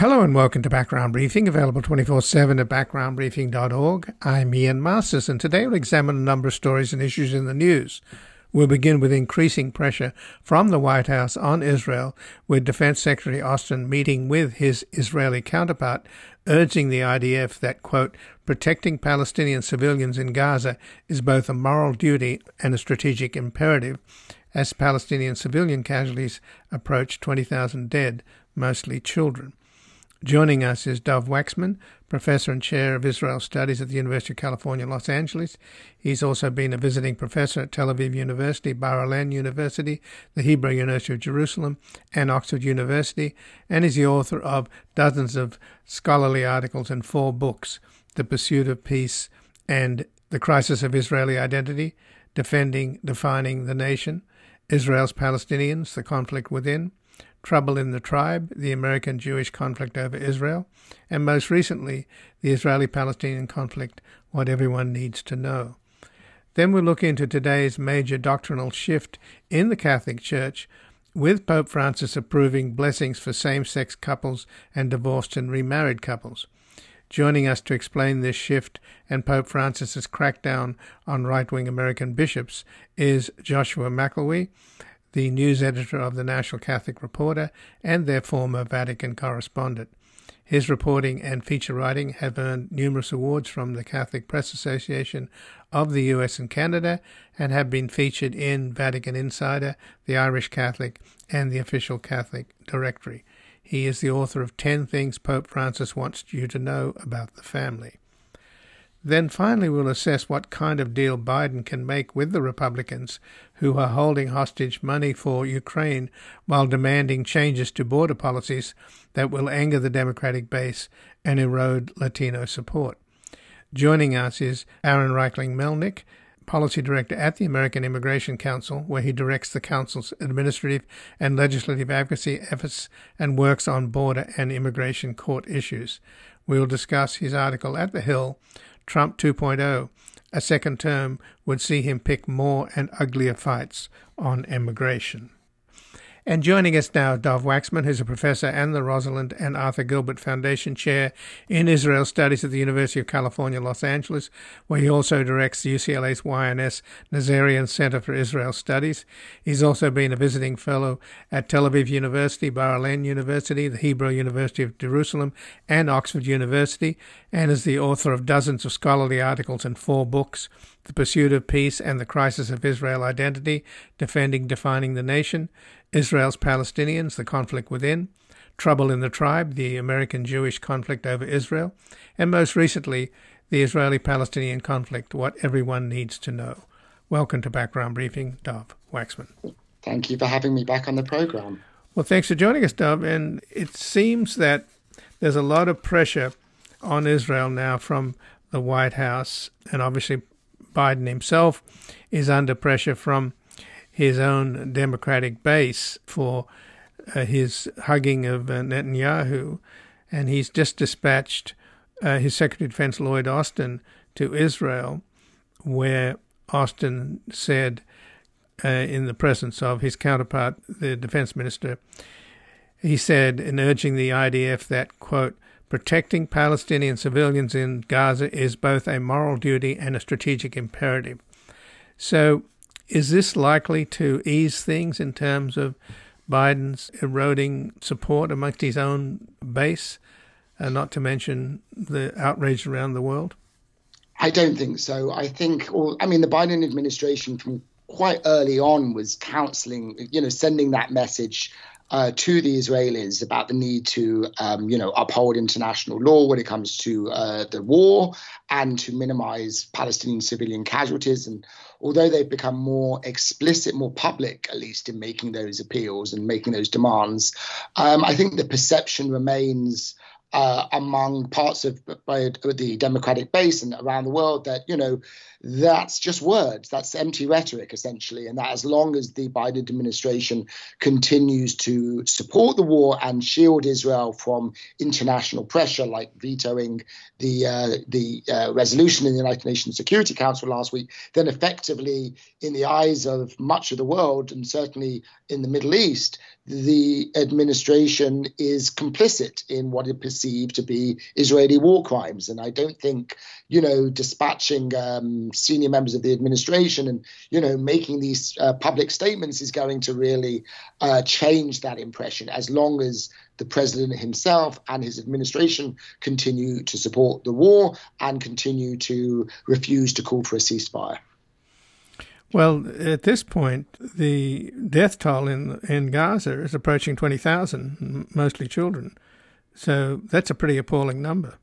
Hello and welcome to Background Briefing, available 24 7 at backgroundbriefing.org. I'm Ian Masters, and today we'll examine a number of stories and issues in the news. We'll begin with increasing pressure from the White House on Israel, with Defense Secretary Austin meeting with his Israeli counterpart, urging the IDF that, quote, protecting Palestinian civilians in Gaza is both a moral duty and a strategic imperative, as Palestinian civilian casualties approach 20,000 dead, mostly children. Joining us is Dov Waxman, professor and chair of Israel Studies at the University of California, Los Angeles. He's also been a visiting professor at Tel Aviv University, Bar Ilan University, the Hebrew University of Jerusalem, and Oxford University, and is the author of dozens of scholarly articles and four books The Pursuit of Peace and The Crisis of Israeli Identity, Defending, Defining the Nation, Israel's Palestinians, The Conflict Within, Trouble in the Tribe, the American Jewish conflict over Israel, and most recently, the Israeli Palestinian conflict, What Everyone Needs to Know. Then we'll look into today's major doctrinal shift in the Catholic Church, with Pope Francis approving blessings for same sex couples and divorced and remarried couples. Joining us to explain this shift and Pope Francis's crackdown on right wing American bishops is Joshua McElwee the news editor of the National Catholic Reporter and their former Vatican correspondent. His reporting and feature writing have earned numerous awards from the Catholic Press Association of the US and Canada and have been featured in Vatican Insider, the Irish Catholic, and the Official Catholic Directory. He is the author of 10 Things Pope Francis Wants You to Know About the Family. Then finally, we'll assess what kind of deal Biden can make with the Republicans who are holding hostage money for Ukraine while demanding changes to border policies that will anger the Democratic base and erode Latino support. Joining us is Aaron Reichlin Melnick, Policy Director at the American Immigration Council, where he directs the Council's administrative and legislative advocacy efforts and works on border and immigration court issues. We will discuss his article at The Hill Trump 2.0, a second term would see him pick more and uglier fights on immigration. And joining us now, Dov Waxman, who's a professor and the Rosalind and Arthur Gilbert Foundation Chair in Israel Studies at the University of California, Los Angeles, where he also directs the UCLA's Y&S Nazarian Center for Israel Studies. He's also been a visiting fellow at Tel Aviv University, Bar Ilan University, the Hebrew University of Jerusalem, and Oxford University, and is the author of dozens of scholarly articles and four books The Pursuit of Peace and the Crisis of Israel Identity, Defending Defining the Nation, Israel's Palestinians, the conflict within, Trouble in the Tribe, the American Jewish conflict over Israel, and most recently, the Israeli Palestinian conflict, what everyone needs to know. Welcome to Background Briefing, Dov Waxman. Thank you for having me back on the program. Well, thanks for joining us, Dov. And it seems that there's a lot of pressure on Israel now from the White House, and obviously Biden himself is under pressure from his own Democratic base for uh, his hugging of uh, Netanyahu. And he's just dispatched uh, his Secretary of Defense, Lloyd Austin, to Israel, where Austin said, uh, in the presence of his counterpart, the defense minister, he said, in urging the IDF that, quote, protecting Palestinian civilians in Gaza is both a moral duty and a strategic imperative. So is this likely to ease things in terms of Biden's eroding support amongst his own base, and not to mention the outrage around the world? I don't think so. I think, I mean, the Biden administration from quite early on was counseling, you know, sending that message uh, to the Israelis about the need to, um, you know, uphold international law when it comes to uh, the war and to minimize Palestinian civilian casualties. And although they've become more explicit, more public, at least in making those appeals and making those demands, um, I think the perception remains uh, among parts of the democratic base and around the world that you know that's just words. That's empty rhetoric, essentially. And that as long as the Biden administration continues to support the war and shield Israel from international pressure, like vetoing the uh, the uh, resolution in the United Nations Security Council last week, then effectively, in the eyes of much of the world and certainly in the Middle East, the administration is complicit in what it perceived to be Israeli war crimes. And I don't think, you know, dispatching um, senior members of the administration and, you know, making these uh, public statements is going to really uh, change that impression as long as the president himself and his administration continue to support the war and continue to refuse to call for a ceasefire. Well, at this point, the death toll in in Gaza is approaching twenty thousand, mostly children. So that's a pretty appalling number.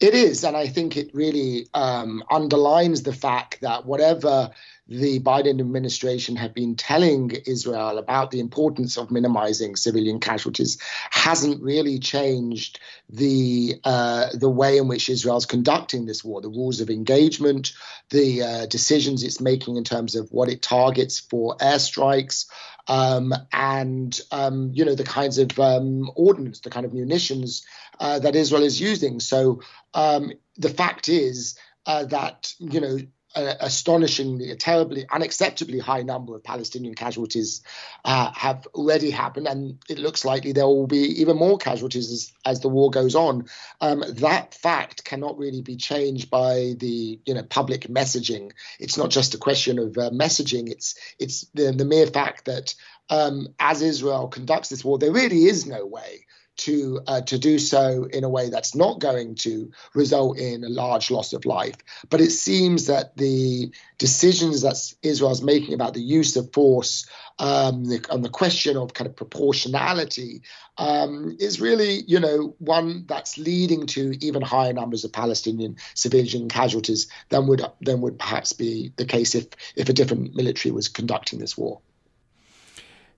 It is, and I think it really um, underlines the fact that whatever the Biden administration have been telling Israel about the importance of minimizing civilian casualties hasn't really changed the uh, the way in which Israel is conducting this war, the rules of engagement, the uh, decisions it's making in terms of what it targets for airstrikes, um, and um, you know the kinds of um, ordnance, the kind of munitions uh, that Israel is using. So um, the fact is uh, that you know astonishingly, a terribly, unacceptably high number of Palestinian casualties uh, have already happened, and it looks likely there will be even more casualties as, as the war goes on. Um, that fact cannot really be changed by the you know public messaging. It's not just a question of uh, messaging. It's it's the, the mere fact that um, as Israel conducts this war, there really is no way to uh, to do so in a way that's not going to result in a large loss of life. But it seems that the decisions that Israel's making about the use of force um, the, on the question of kind of proportionality um, is really, you know, one that's leading to even higher numbers of Palestinian civilian casualties than would than would perhaps be the case if if a different military was conducting this war.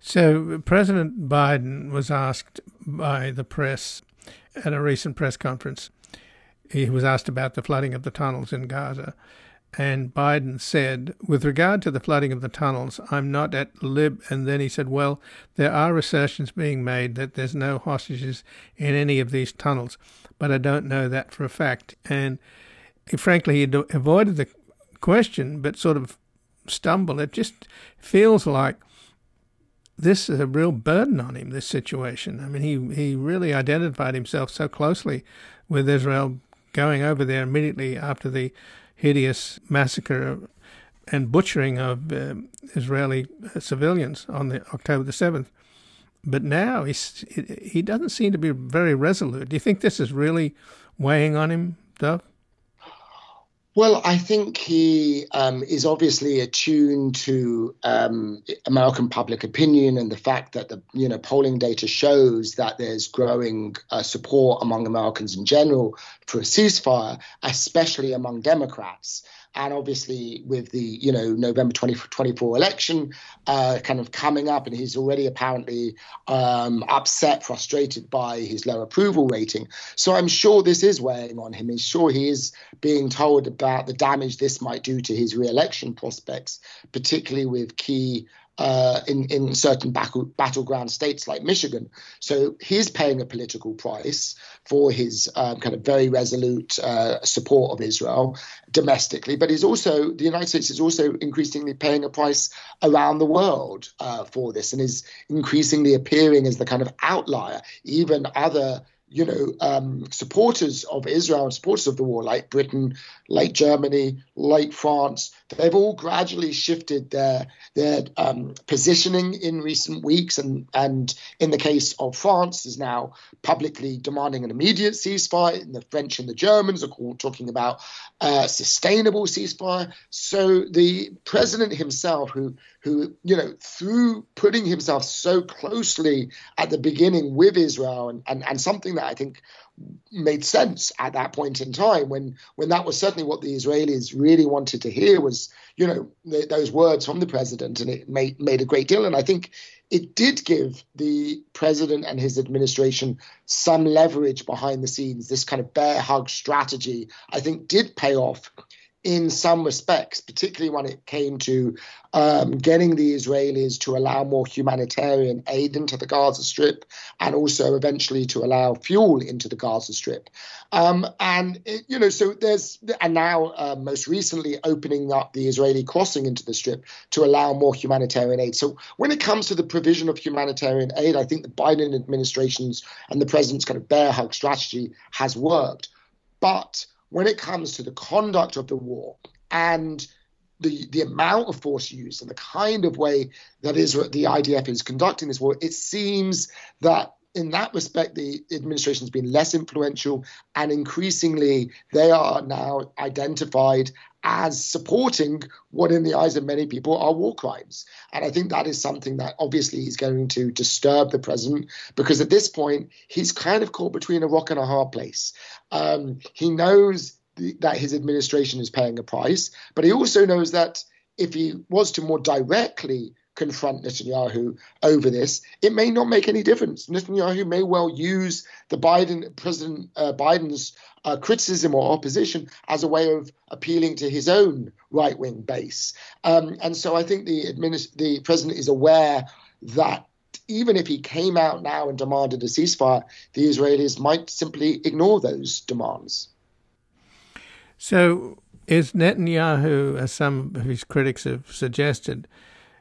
So, President Biden was asked by the press at a recent press conference. He was asked about the flooding of the tunnels in Gaza. And Biden said, with regard to the flooding of the tunnels, I'm not at lib. And then he said, well, there are assertions being made that there's no hostages in any of these tunnels, but I don't know that for a fact. And he, frankly, he avoided the question, but sort of stumbled. It just feels like this is a real burden on him, this situation. I mean, he, he really identified himself so closely with Israel going over there immediately after the hideous massacre and butchering of uh, Israeli civilians on the October the 7th. But now he's, he doesn't seem to be very resolute. Do you think this is really weighing on him, Dov? Well, I think he um, is obviously attuned to um, American public opinion and the fact that the you know polling data shows that there's growing uh, support among Americans in general for a ceasefire, especially among Democrats and obviously with the you know November 2024 election uh, kind of coming up, and he's already apparently um, upset, frustrated by his low approval rating. So I'm sure this is weighing on him. He's sure he is being told about the damage this might do to his re-election prospects, particularly with key uh, in in certain battle, battleground states like Michigan. So he's paying a political price for his um, kind of very resolute uh, support of Israel domestically, but he's also the United States is also increasingly paying a price around the world uh, for this, and is increasingly appearing as the kind of outlier. Even other you know, um, supporters of Israel and supporters of the war, like Britain, like Germany, like France, they've all gradually shifted their their um, positioning in recent weeks, and and in the case of France, is now publicly demanding an immediate ceasefire. And the French and the Germans are all talking about a sustainable ceasefire. So the president himself, who who you know through putting himself so closely at the beginning with Israel, and and, and something that that I think made sense at that point in time when when that was certainly what the Israelis really wanted to hear was you know th- those words from the president and it made made a great deal and I think it did give the president and his administration some leverage behind the scenes. This kind of bear hug strategy, I think, did pay off in some respects, particularly when it came to um, getting the Israelis to allow more humanitarian aid into the Gaza Strip and also eventually to allow fuel into the Gaza Strip. Um, and, it, you know, so there's, and now uh, most recently opening up the Israeli crossing into the Strip to allow more humanitarian aid. So when it comes to the provision of humanitarian aid, I think the Biden administration's and the president's kind of bear hug strategy has worked. But when it comes to the conduct of the war and the the amount of force used and the kind of way that is the IDF is conducting this war, it seems that in that respect, the administration has been less influential, and increasingly they are now identified as supporting what, in the eyes of many people, are war crimes. And I think that is something that obviously is going to disturb the president because at this point, he's kind of caught between a rock and a hard place. Um, he knows that his administration is paying a price, but he also knows that if he was to more directly confront Netanyahu over this, it may not make any difference. Netanyahu may well use the Biden President uh, Biden's uh, criticism or opposition as a way of appealing to his own right wing base. Um, and so I think the administ- the president is aware that even if he came out now and demanded a ceasefire, the Israelis might simply ignore those demands. So is Netanyahu, as some of his critics have suggested,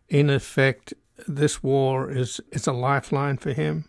in effect, this war is is a lifeline for him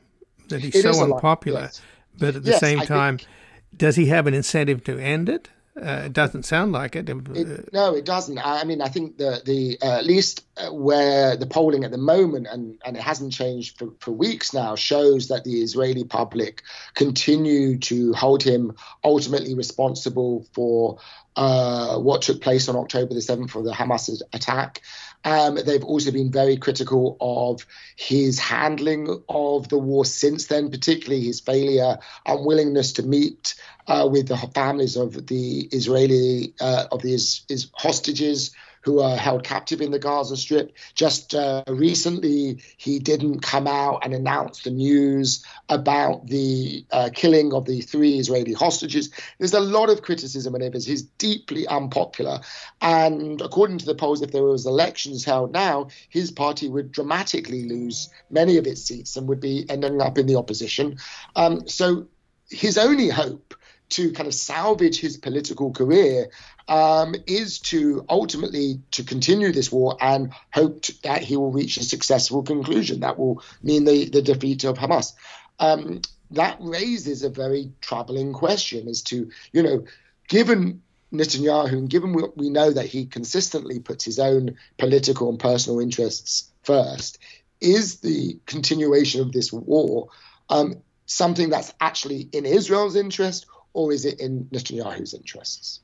that he's it so unpopular, yes. but at the yes, same time, think, does he have an incentive to end it? Uh, it doesn't sound like it. it. No, it doesn't. I mean, I think the the uh, at least uh, where the polling at the moment, and and it hasn't changed for, for weeks now, shows that the Israeli public continue to hold him ultimately responsible for uh, what took place on October the seventh for the Hamas attack. Um, they've also been very critical of his handling of the war since then, particularly his failure, unwillingness to meet uh, with the families of the Israeli uh, of these hostages who are held captive in the Gaza Strip. Just uh, recently, he didn't come out and announce the news about the uh, killing of the three Israeli hostages. There's a lot of criticism of him as he's deeply unpopular. And according to the polls, if there was elections held now, his party would dramatically lose many of its seats and would be ending up in the opposition. Um, so his only hope to kind of salvage his political career um, is to ultimately to continue this war and hope to, that he will reach a successful conclusion that will mean the, the defeat of Hamas. Um, that raises a very troubling question as to, you know, given Netanyahu and given what we know that he consistently puts his own political and personal interests first, is the continuation of this war um, something that's actually in Israel's interest or is it in Netanyahu's interests?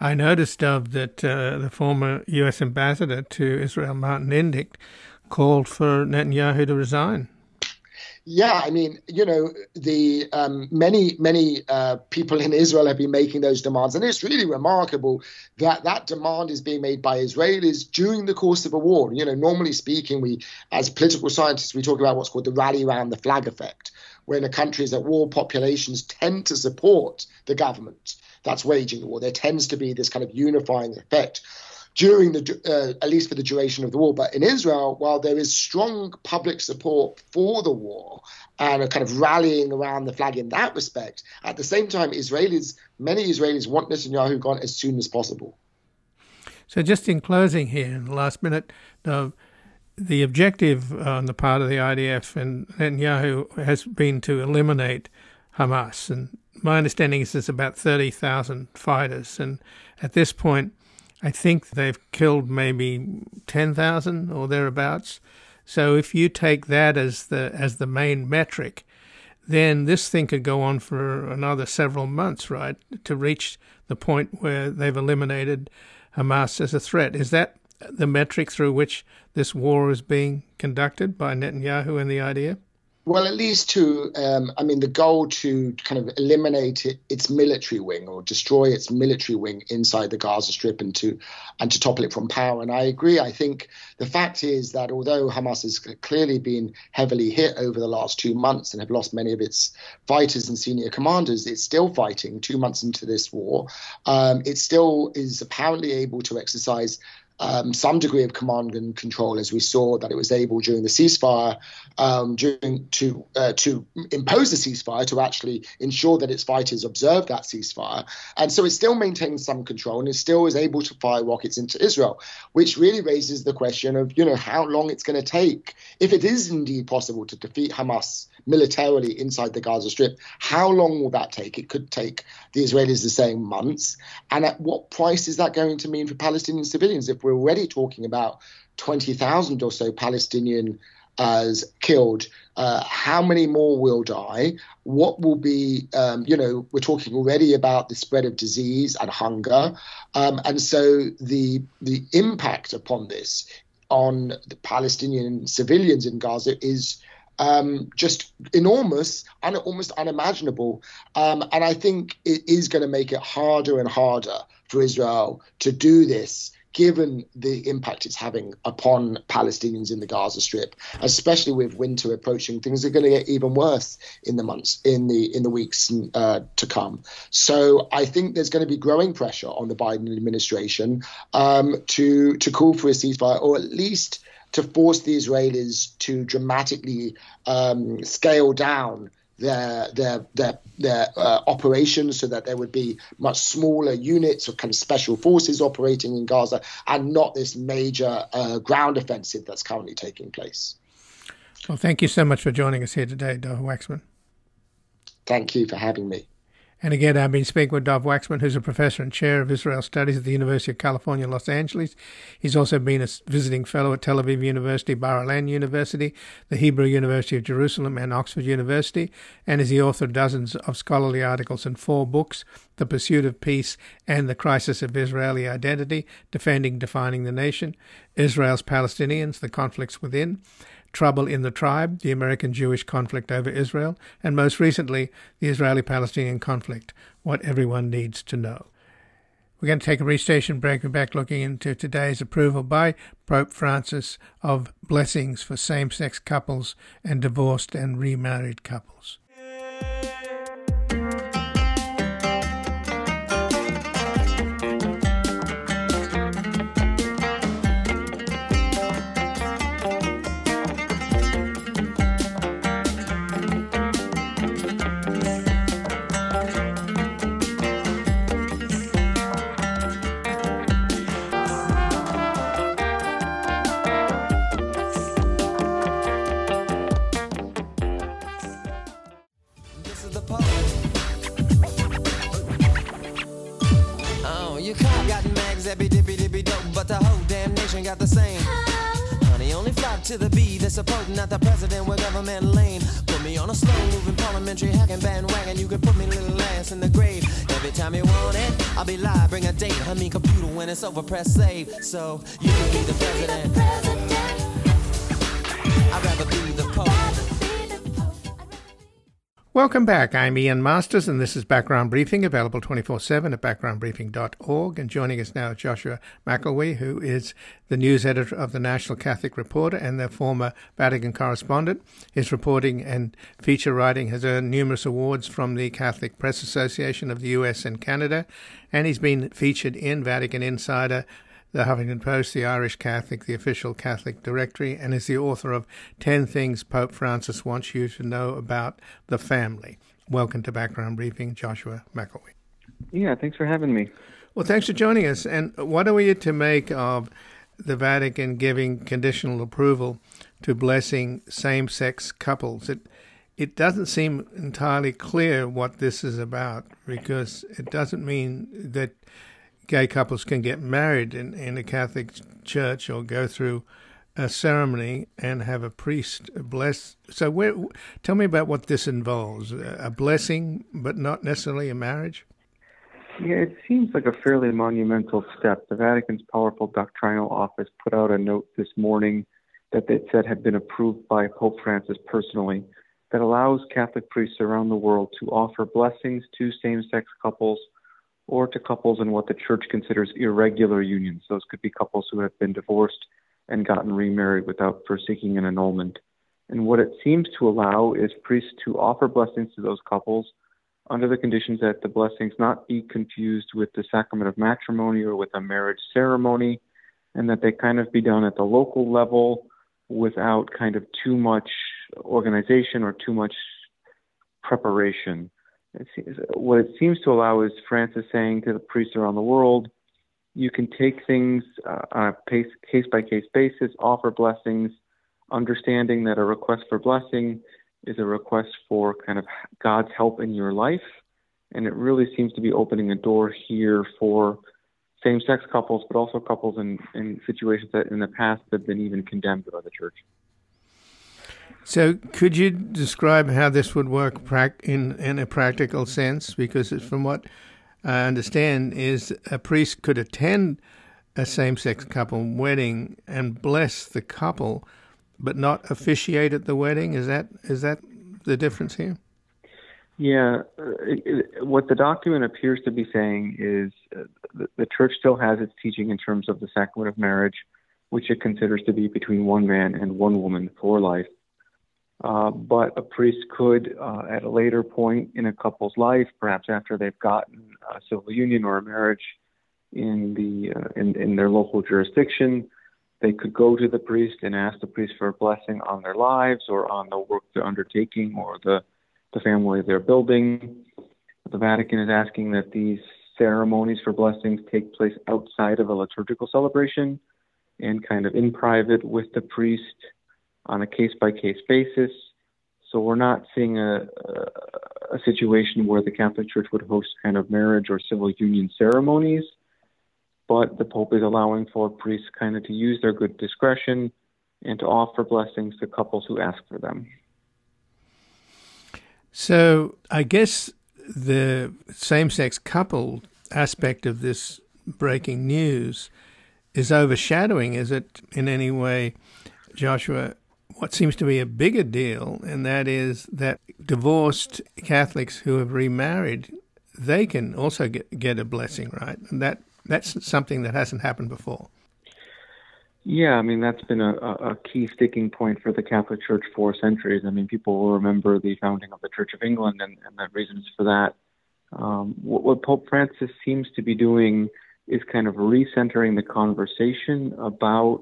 I noticed that uh, the former U.S. ambassador to Israel, Martin Indyk, called for Netanyahu to resign. Yeah, I mean, you know, the um, many many uh, people in Israel have been making those demands, and it's really remarkable that that demand is being made by Israelis during the course of a war. You know, normally speaking, we as political scientists we talk about what's called the rally around the flag effect, when a country is at war, populations tend to support the government that's waging the war. There tends to be this kind of unifying effect during the, uh, at least for the duration of the war. But in Israel, while there is strong public support for the war and a kind of rallying around the flag in that respect, at the same time, Israelis, many Israelis want Netanyahu gone as soon as possible. So, just in closing here, in the last minute, uh, the objective uh, on the part of the IDF and Netanyahu has been to eliminate Hamas. And my understanding is there's about 30,000 fighters. And at this point, I think they've killed maybe 10,000 or thereabouts. So if you take that as the as the main metric, then this thing could go on for another several months, right, to reach the point where they've eliminated Hamas as a threat. Is that the metric through which this war is being conducted by Netanyahu and the IDF? Well, at least to, um, I mean, the goal to kind of eliminate it, its military wing or destroy its military wing inside the Gaza Strip and to and to topple it from power. And I agree. I think the fact is that although Hamas has clearly been heavily hit over the last two months and have lost many of its fighters and senior commanders, it's still fighting two months into this war. Um, it still is apparently able to exercise um, some degree of command and control, as we saw that it was able during the ceasefire um, during, to uh, to impose a ceasefire to actually ensure that its fighters observed that ceasefire, and so it still maintains some control and it still is able to fire rockets into Israel, which really raises the question of you know how long it's going to take if it is indeed possible to defeat Hamas militarily inside the Gaza Strip. How long will that take? It could take the Israelis the same months. And at what price is that going to mean for Palestinian civilians if we're already talking about 20,000 or so Palestinian as killed. Uh, how many more will die? What will be, um, you know, we're talking already about the spread of disease and hunger. Um, and so the, the impact upon this on the Palestinian civilians in Gaza is um, just enormous and almost unimaginable. Um, and I think it is going to make it harder and harder for Israel to do this given the impact it's having upon Palestinians in the Gaza Strip, especially with winter approaching, things are going to get even worse in the months, in the in the weeks uh, to come. So I think there's going to be growing pressure on the Biden administration um, to to call for a ceasefire, or at least to force the Israelis to dramatically um, scale down their their their their uh, operations so that there would be much smaller units of kind of special forces operating in Gaza and not this major uh, ground offensive that's currently taking place. Well, thank you so much for joining us here today, Dov Waxman. Thank you for having me. And again, I've been speaking with Dov Waxman, who's a professor and chair of Israel Studies at the University of California, Los Angeles. He's also been a visiting fellow at Tel Aviv University, Bar Ilan University, the Hebrew University of Jerusalem, and Oxford University, and is the author of dozens of scholarly articles and four books The Pursuit of Peace and the Crisis of Israeli Identity, Defending, Defining the Nation, Israel's Palestinians, The Conflicts Within, trouble in the tribe, the American Jewish conflict over Israel, and most recently, the Israeli Palestinian conflict, what everyone needs to know. We're going to take a restation break. We're back looking into today's approval by Pope Francis of blessings for same sex couples and divorced and remarried couples. To the B that's supporting not the president with government lane. Put me on a slow moving parliamentary hacking bandwagon. You can put me little ass in the grave. Every time you want it, I'll be live, bring a date. I mean computer when it's over, press save. So you can be the president. I'd rather be Welcome back. I'm Ian Masters, and this is Background Briefing, available 24 7 at backgroundbriefing.org. And joining us now, Joshua McElwee, who is the news editor of the National Catholic Reporter and the former Vatican correspondent. His reporting and feature writing has earned numerous awards from the Catholic Press Association of the US and Canada, and he's been featured in Vatican Insider, the Huffington Post, the Irish Catholic, the official Catholic directory, and is the author of 10 Things Pope Francis Wants You to Know About the Family. Welcome to Background Briefing, Joshua McElwee. Yeah, thanks for having me. Well, thanks for joining us. And what are we to make of the Vatican giving conditional approval to blessing same sex couples? It it doesn't seem entirely clear what this is about because it doesn't mean that gay couples can get married in, in a Catholic church or go through a ceremony and have a priest bless. So, where, tell me about what this involves a blessing, but not necessarily a marriage? Yeah, it seems like a fairly monumental step. The Vatican's powerful doctrinal office put out a note this morning that they said had been approved by Pope Francis personally. that allows Catholic priests around the world to offer blessings to same sex couples or to couples in what the church considers irregular unions. Those could be couples who have been divorced and gotten remarried without first seeking an annulment. And what it seems to allow is priests to offer blessings to those couples under the conditions that the blessings not be confused with the sacrament of matrimony or with a marriage ceremony, and that they kind of be done at the local level without kind of too much organization or too much preparation. What it seems to allow is Francis saying to the priests around the world, you can take things uh, on a case by case basis, offer blessings, understanding that a request for blessing is a request for kind of God's help in your life. And it really seems to be opening a door here for same sex couples, but also couples in, in situations that in the past have been even condemned by the church. So, could you describe how this would work in, in a practical sense? Because, from what I understand, is a priest could attend a same sex couple wedding and bless the couple but not officiate at the wedding. Is that is that the difference here? Yeah, what the document appears to be saying is uh, the church still has its teaching in terms of the sacrament of marriage, which it considers to be between one man and one woman for life. Uh, but a priest could, uh, at a later point in a couple's life, perhaps after they've gotten a civil union or a marriage in the uh, in, in their local jurisdiction, they could go to the priest and ask the priest for a blessing on their lives or on the work they're undertaking or the, the family they're building. The Vatican is asking that these ceremonies for blessings take place outside of a liturgical celebration and kind of in private with the priest on a case by case basis. So we're not seeing a, a, situation where the Catholic Church would host kind of marriage or civil union ceremonies but the Pope is allowing for priests kind of to use their good discretion and to offer blessings to couples who ask for them. So I guess the same sex couple aspect of this breaking news is overshadowing, is it in any way, Joshua, what seems to be a bigger deal, and that is that divorced Catholics who have remarried, they can also get, get a blessing, right? And that that's something that hasn't happened before. Yeah, I mean that's been a, a key sticking point for the Catholic Church for centuries. I mean, people will remember the founding of the Church of England and, and the reasons for that. Um, what, what Pope Francis seems to be doing is kind of recentering the conversation about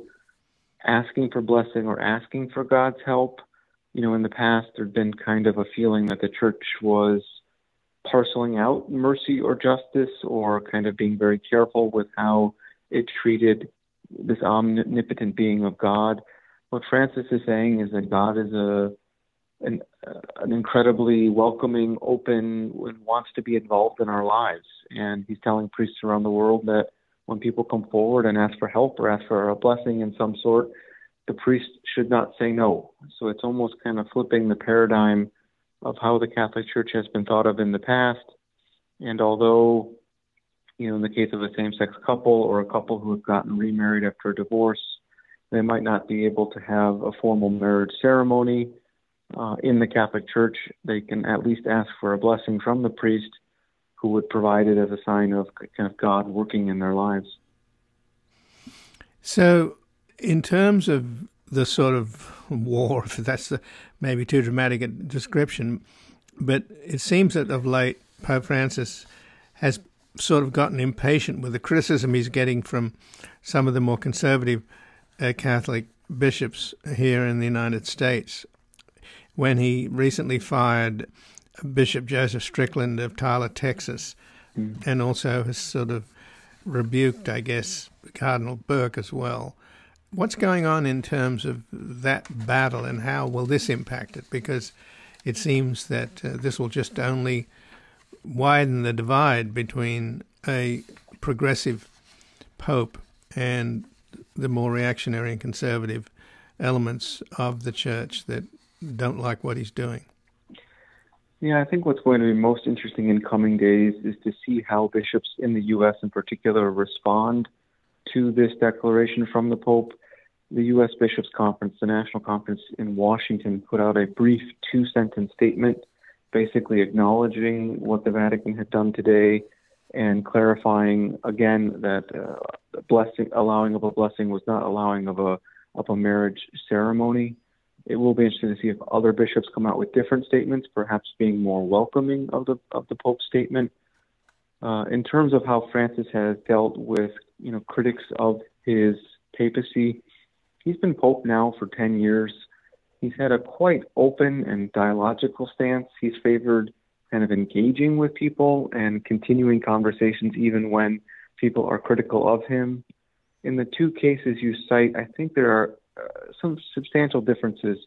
asking for blessing or asking for God's help. You know, in the past, there'd been kind of a feeling that the church was parceling out mercy or justice or kind of being very careful with how it treated this omnipotent being of God. What Francis is saying is that God is a an, an incredibly welcoming, open, and wants to be involved in our lives. And he's telling priests around the world that when people come forward and ask for help or ask for a blessing in some sort, the priest should not say no. So it's almost kind of flipping the paradigm of how the Catholic Church has been thought of in the past. And although, you know, in the case of a same sex couple or a couple who have gotten remarried after a divorce, they might not be able to have a formal marriage ceremony uh, in the Catholic Church. They can at least ask for a blessing from the priest who would provide it as a sign of kind of God working in their lives. So, in terms of the sort of war, if that's maybe too dramatic a description, but it seems that of late Pope Francis has sort of gotten impatient with the criticism he's getting from some of the more conservative uh, Catholic bishops here in the United States. When he recently fired Bishop Joseph Strickland of Tyler, Texas, mm. and also has sort of rebuked, I guess, Cardinal Burke as well what's going on in terms of that battle and how will this impact it? Because it seems that uh, this will just only widen the divide between a progressive pope and the more reactionary and conservative elements of the church that don't like what he's doing. Yeah, I think what's going to be most interesting in coming days is to see how bishops in the U.S. in particular respond to this declaration from the Pope the U.S. Bishops Conference, the national conference in Washington, put out a brief two sentence statement basically acknowledging what the Vatican had done today and clarifying again that uh, blessing, allowing of a blessing was not allowing of a of a marriage ceremony. It will be interesting to see if other bishops come out with different statements, perhaps being more welcoming of the of the Pope's statement. Uh, in terms of how Francis has dealt with you know critics of his papacy, he's been Pope now for ten years. He's had a quite open and dialogical stance. He's favored kind of engaging with people and continuing conversations even when people are critical of him. In the two cases you cite, I think there are some substantial differences.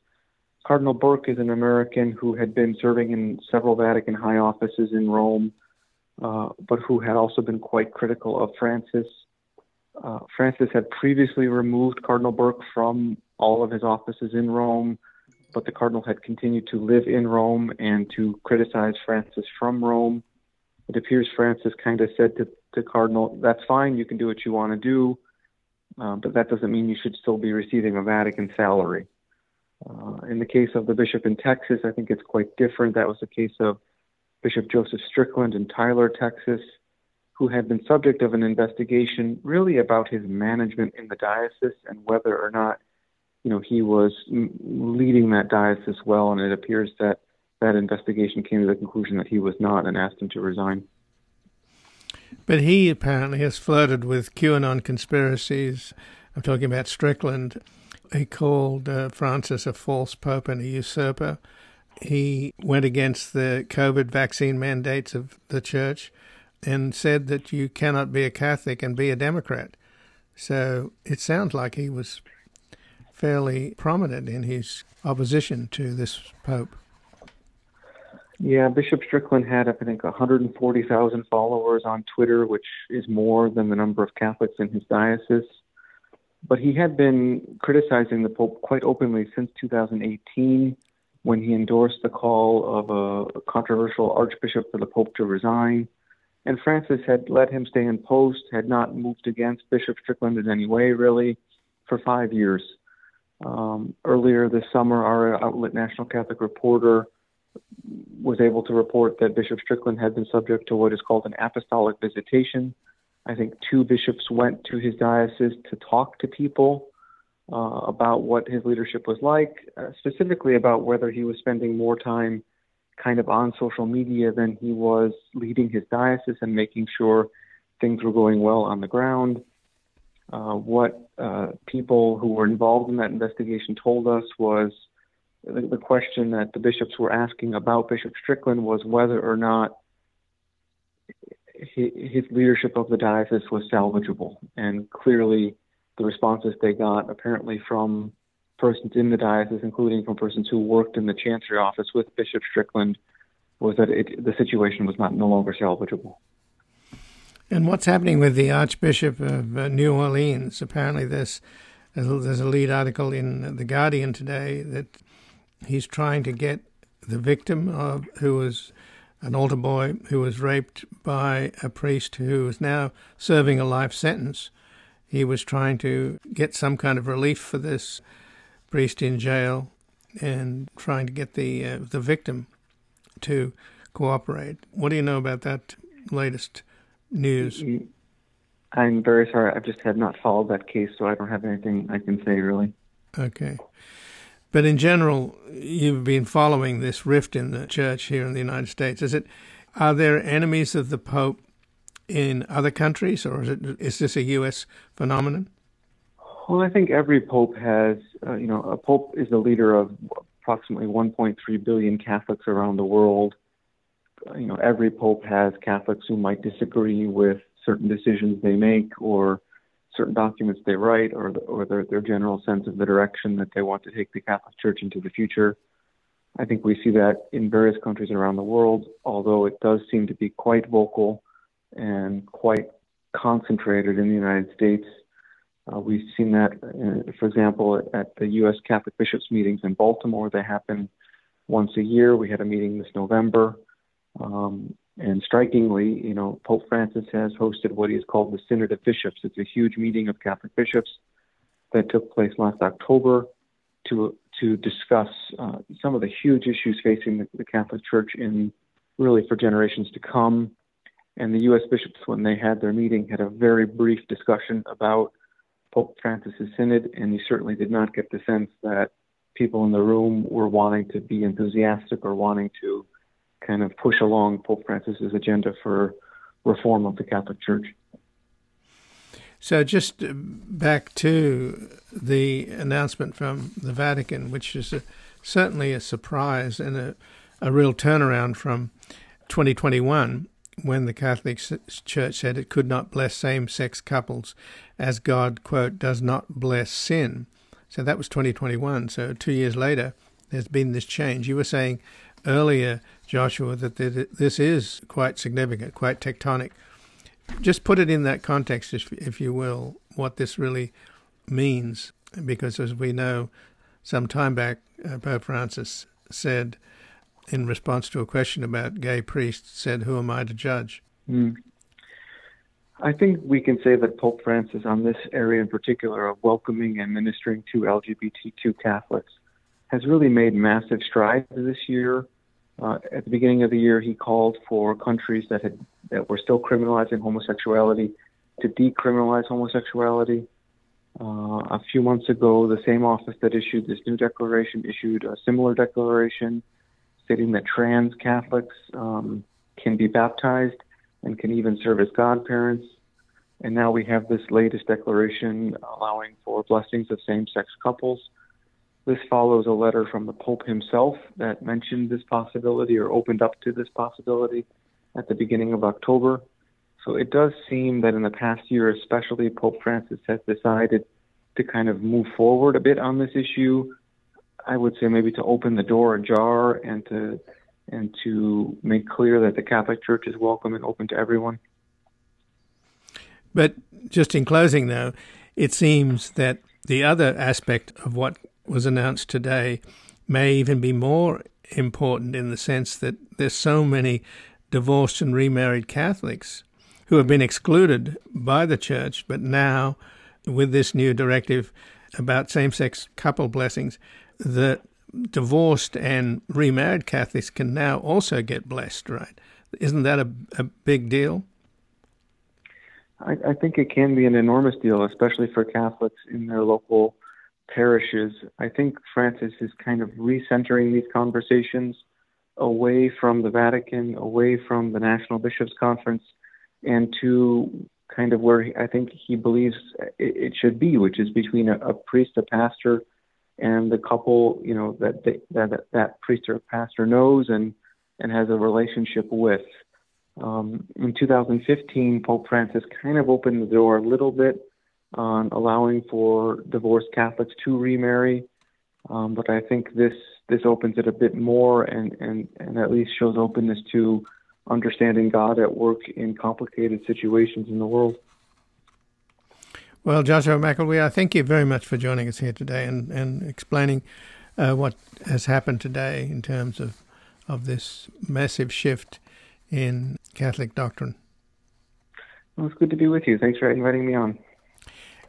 Cardinal Burke is an American who had been serving in several Vatican high offices in Rome, uh, but who had also been quite critical of Francis. Uh, Francis had previously removed Cardinal Burke from all of his offices in Rome but the cardinal had continued to live in Rome and to criticize Francis from Rome. It appears Francis kind of said to the cardinal, "That's fine. You can do what you want to do, uh, but that doesn't mean you should still be receiving a Vatican salary." Uh, in the case of the bishop in Texas, I think it's quite different. That was the case of Bishop Joseph Strickland in Tyler, Texas, who had been subject of an investigation really about his management in the diocese and whether or not you know, he was leading that diocese well, and it appears that that investigation came to the conclusion that he was not and asked him to resign. But he apparently has flirted with QAnon conspiracies. I'm talking about Strickland. He called uh, Francis a false pope and a usurper. He went against the COVID vaccine mandates of the church and said that you cannot be a Catholic and be a Democrat. So it sounds like he was fairly prominent in his opposition to this pope. Yeah, Bishop Strickland had, I think, 140,000 followers on Twitter, which is more than the number of Catholics in his diocese. But he had been criticizing the Pope quite openly since 2018 when he endorsed the call of a controversial archbishop for the Pope to resign. And Francis had let him stay in post, had not moved against Bishop Strickland in any way, really, for five years. Um, earlier this summer, our outlet, National Catholic Reporter, was able to report that Bishop Strickland had been subject to what is called an apostolic visitation. I think two bishops went to his diocese to talk to people uh, about what his leadership was like, uh, specifically about whether he was spending more time kind of on social media than he was leading his diocese and making sure things were going well on the ground. Uh, what uh, people who were involved in that investigation told us was the, the question that the bishops were asking about Bishop Strickland was whether or not his leadership of the diocese was salvageable. And clearly, the responses they got, apparently from persons in the diocese, including from persons who worked in the chancery office with Bishop Strickland, was that it, the situation was not no longer salvageable. And what's happening with the Archbishop of uh, New Orleans? Apparently, there's there's a lead article in the Guardian today that he's trying to get the victim of who was an altar boy who was raped by a priest who is now serving a life sentence. He was trying to get some kind of relief for this priest in jail and trying to get the uh, the victim to cooperate. What do you know about that latest news? I'm very sorry. I've just had not followed that case, so I don't have anything I can say really. Okay. But in general, you've been following this rift in the church here in the United States. Is it? Are there enemies of the Pope in other countries, or is it? Is this a U.S. phenomenon? Well, I think every pope has. Uh, you know, a pope is the leader of approximately 1.3 billion Catholics around the world you know, every pope has Catholics who might disagree with certain decisions they make or certain documents they write or, the, or their, their general sense of the direction that they want to take the Catholic Church into the future. I think we see that in various countries around the world, although it does seem to be quite vocal and quite concentrated in the United States. Uh, we've seen that, uh, for example, at the U.S. Catholic bishops' meetings in Baltimore. They happen once a year. We had a meeting this November. Um, and strikingly, you know, Pope Francis has hosted what he has called the Synod of Bishops. It's a huge meeting of Catholic bishops that took place last October to to discuss uh, some of the huge issues facing the, the, Catholic Church in really for generations to come. And the U.S. bishops, when they had their meeting, had a very brief discussion about Pope Francis's synod, and you certainly did not get the sense that people in the room were wanting to be enthusiastic or wanting to kind of push along Pope Francis's agenda for reform of the Catholic Church. So, just uh, back to the announcement from the Vatican, which is a, certainly a surprise and a, a real turnaround from 2021 when the Catholic Church said it could not bless same sex couples as God, quote, does not bless sin. So that was 2021. So two years later, there's been this change. You were saying earlier, Joshua, that this is quite significant, quite tectonic. Just put it in that context, if you will, what this really means. Because as we know, some time back, uh, Pope Francis said, in response to a question about gay priests, said, Who am I to judge? Mm. I think we can say that Pope Francis, on this area in particular of welcoming and ministering to LGBTQ Catholics, has really made massive strides this year. Uh, at the beginning of the year, he called for countries that had that were still criminalizing homosexuality to decriminalize homosexuality. Uh, a few months ago, the same office that issued this new declaration issued a similar declaration stating that trans Catholics um, can be baptized and can even serve as godparents. And now we have this latest declaration allowing for blessings of same sex couples. This follows a letter from the Pope himself that mentioned this possibility or opened up to this possibility at the beginning of October. So it does seem that in the past year, especially, Pope Francis has decided to kind of move forward a bit on this issue. I would say maybe to open the door ajar and to and to make clear that the Catholic Church is welcome and open to everyone. But just in closing, though, it seems that the other aspect of what was announced today may even be more important in the sense that there's so many divorced and remarried Catholics who have been excluded by the church, but now with this new directive about same sex couple blessings, the divorced and remarried Catholics can now also get blessed, right? Isn't that a, a big deal? I, I think it can be an enormous deal, especially for Catholics in their local parishes. I think Francis is kind of recentering these conversations away from the Vatican, away from the National Bishops' Conference, and to kind of where I think he believes it, should be, which is between a, a priest, a pastor, and the couple, you know, that they, that that priest or pastor knows and and has a relationship with. Um, in 2015, Pope Francis kind of opened the door a little bit on allowing for divorced Catholics to remarry, um, but I think this this opens it a bit more and, and, and at least shows openness to understanding God at work in complicated situations in the world. Well, Joshua McElwee, I thank you very much for joining us here today and, and explaining uh, what has happened today in terms of, of this massive shift in Catholic doctrine. Well, it's good to be with you. Thanks for inviting me on.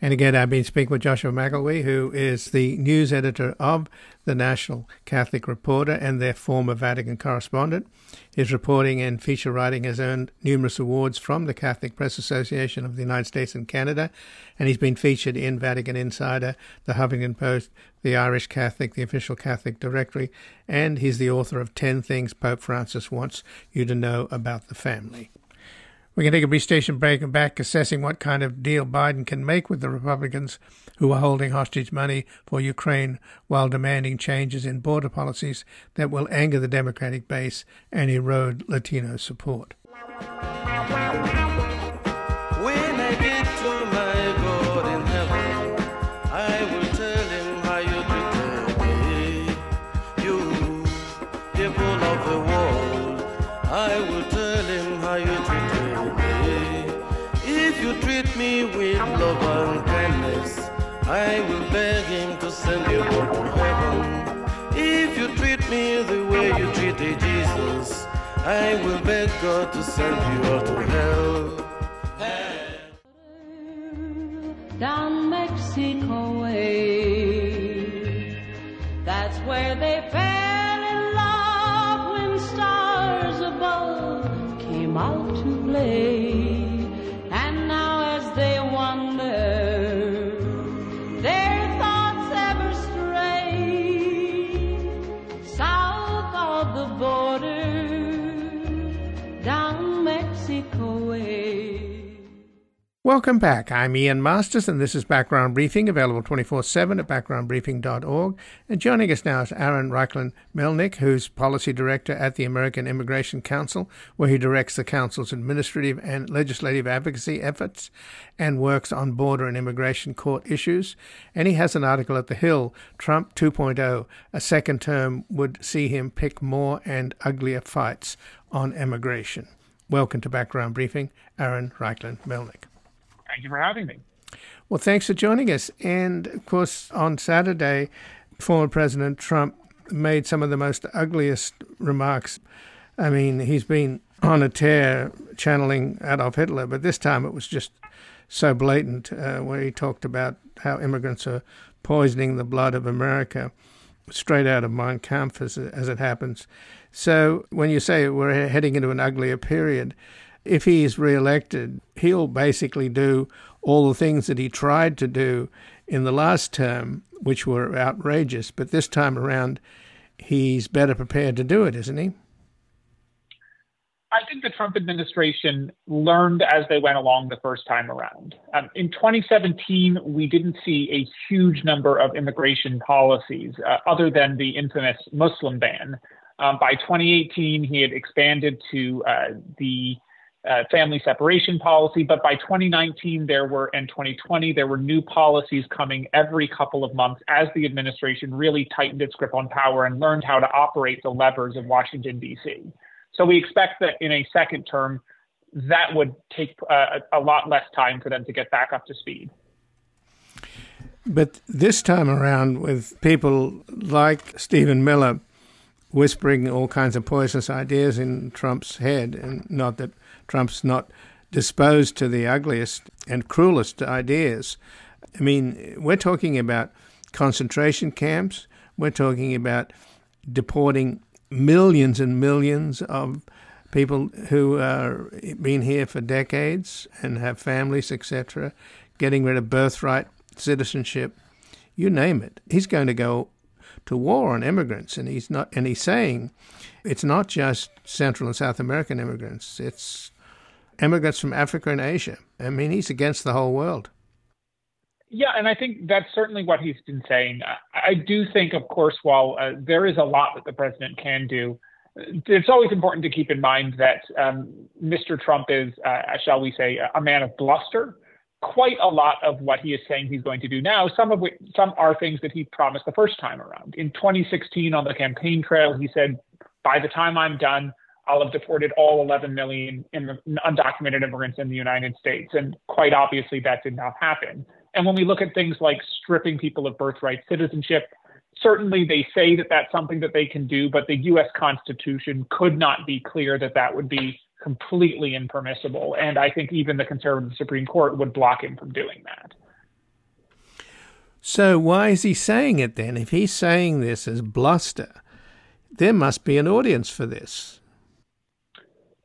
And again, I've been speaking with Joshua McElwee, who is the news editor of the National Catholic Reporter and their former Vatican correspondent. His reporting and feature writing has earned numerous awards from the Catholic Press Association of the United States and Canada, and he's been featured in Vatican Insider, the Huffington Post, the Irish Catholic, the Official Catholic Directory, and he's the author of 10 Things Pope Francis Wants You to Know About the Family. We can take a brief station break and back assessing what kind of deal Biden can make with the Republicans who are holding hostage money for Ukraine while demanding changes in border policies that will anger the Democratic base and erode Latino support. I will beg God to send you all to hell. Down Mexico. Mexico way. That's where they fell in love when stars above came out to play. Welcome back. I'm Ian Masters, and this is Background Briefing, available 24 7 at backgroundbriefing.org. And joining us now is Aaron Reichlin Melnick, who's Policy Director at the American Immigration Council, where he directs the Council's administrative and legislative advocacy efforts and works on border and immigration court issues. And he has an article at The Hill Trump 2.0, a second term would see him pick more and uglier fights on immigration. Welcome to Background Briefing, Aaron Reichlin Melnick. Thank you for having me. Well, thanks for joining us. And of course, on Saturday, former President Trump made some of the most ugliest remarks. I mean, he's been on a tear channeling Adolf Hitler, but this time it was just so blatant, uh, where he talked about how immigrants are poisoning the blood of America, straight out of Mein Kampf, as, as it happens. So when you say we're heading into an uglier period, if he's reelected, he'll basically do all the things that he tried to do in the last term, which were outrageous. But this time around, he's better prepared to do it, isn't he? I think the Trump administration learned as they went along the first time around. Um, in 2017, we didn't see a huge number of immigration policies uh, other than the infamous Muslim ban. Um, by 2018, he had expanded to uh, the uh, family separation policy, but by 2019 there were and 2020 there were new policies coming every couple of months as the administration really tightened its grip on power and learned how to operate the levers of Washington D.C. So we expect that in a second term that would take uh, a lot less time for them to get back up to speed. But this time around, with people like Stephen Miller whispering all kinds of poisonous ideas in Trump's head, and not that Trump's not disposed to the ugliest and cruelest ideas. I mean, we're talking about concentration camps, we're talking about deporting millions and millions of people who have been here for decades and have families, etc., getting rid of birthright citizenship, you name it. He's going to go to war on immigrants, and he's not. And he's saying it's not just Central and South American immigrants; it's immigrants from Africa and Asia. I mean, he's against the whole world. Yeah, and I think that's certainly what he's been saying. I do think, of course, while uh, there is a lot that the president can do, it's always important to keep in mind that um, Mr. Trump is, uh, shall we say, a man of bluster. Quite a lot of what he is saying he's going to do now, some of which some are things that he promised the first time around. In 2016, on the campaign trail, he said, "By the time I'm done, I'll have deported all 11 million undocumented immigrants in the United States. And quite obviously, that did not happen. And when we look at things like stripping people of birthright citizenship, certainly they say that that's something that they can do, but the US Constitution could not be clear that that would be completely impermissible. And I think even the conservative Supreme Court would block him from doing that. So, why is he saying it then? If he's saying this as bluster, there must be an audience for this.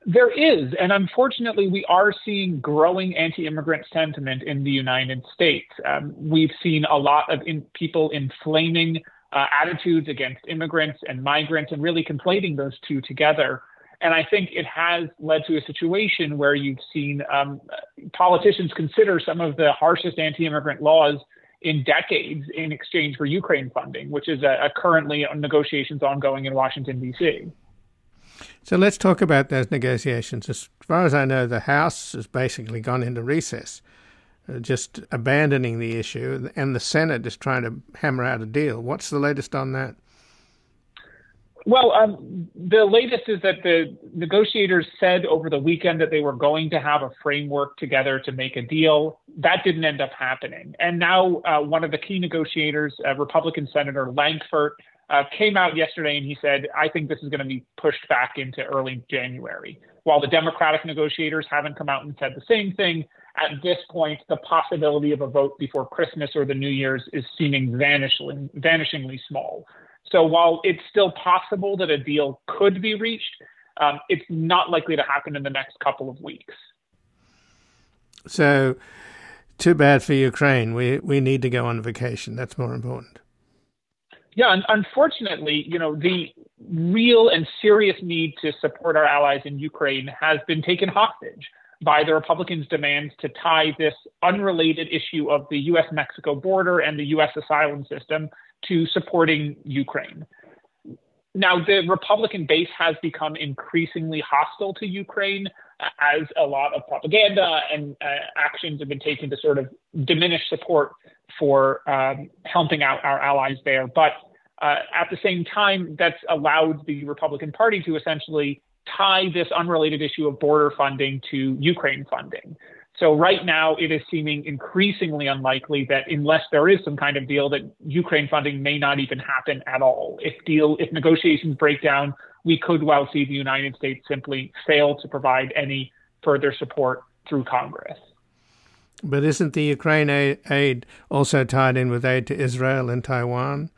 There is, and unfortunately, we are seeing growing anti-immigrant sentiment in the United States. Um, we've seen a lot of in, people inflaming uh, attitudes against immigrants and migrants, and really conflating those two together. And I think it has led to a situation where you've seen um, politicians consider some of the harshest anti-immigrant laws in decades in exchange for Ukraine funding, which is a, a currently negotiations ongoing in Washington D.C. So let's talk about those negotiations. As far as I know, the House has basically gone into recess, uh, just abandoning the issue, and the Senate is trying to hammer out a deal. What's the latest on that? Well, um, the latest is that the negotiators said over the weekend that they were going to have a framework together to make a deal. That didn't end up happening. And now, uh, one of the key negotiators, uh, Republican Senator Lankford, uh, came out yesterday and he said, I think this is going to be pushed back into early January. While the Democratic negotiators haven't come out and said the same thing, at this point, the possibility of a vote before Christmas or the New Year's is seeming vanishingly, vanishingly small. So while it's still possible that a deal could be reached, um, it's not likely to happen in the next couple of weeks. So, too bad for Ukraine. We we need to go on vacation. That's more important. Yeah, and unfortunately, you know, the real and serious need to support our allies in Ukraine has been taken hostage by the Republicans' demands to tie this unrelated issue of the U.S. Mexico border and the U.S. asylum system to supporting Ukraine. Now, the Republican base has become increasingly hostile to Ukraine as a lot of propaganda and uh, actions have been taken to sort of diminish support for um, helping out our allies there. But uh, at the same time, that's allowed the Republican Party to essentially tie this unrelated issue of border funding to Ukraine funding. So right now, it is seeming increasingly unlikely that unless there is some kind of deal, that Ukraine funding may not even happen at all. If deal, if negotiations break down, we could well see the United States simply fail to provide any further support through Congress. But isn't the Ukraine aid also tied in with aid to Israel and Taiwan?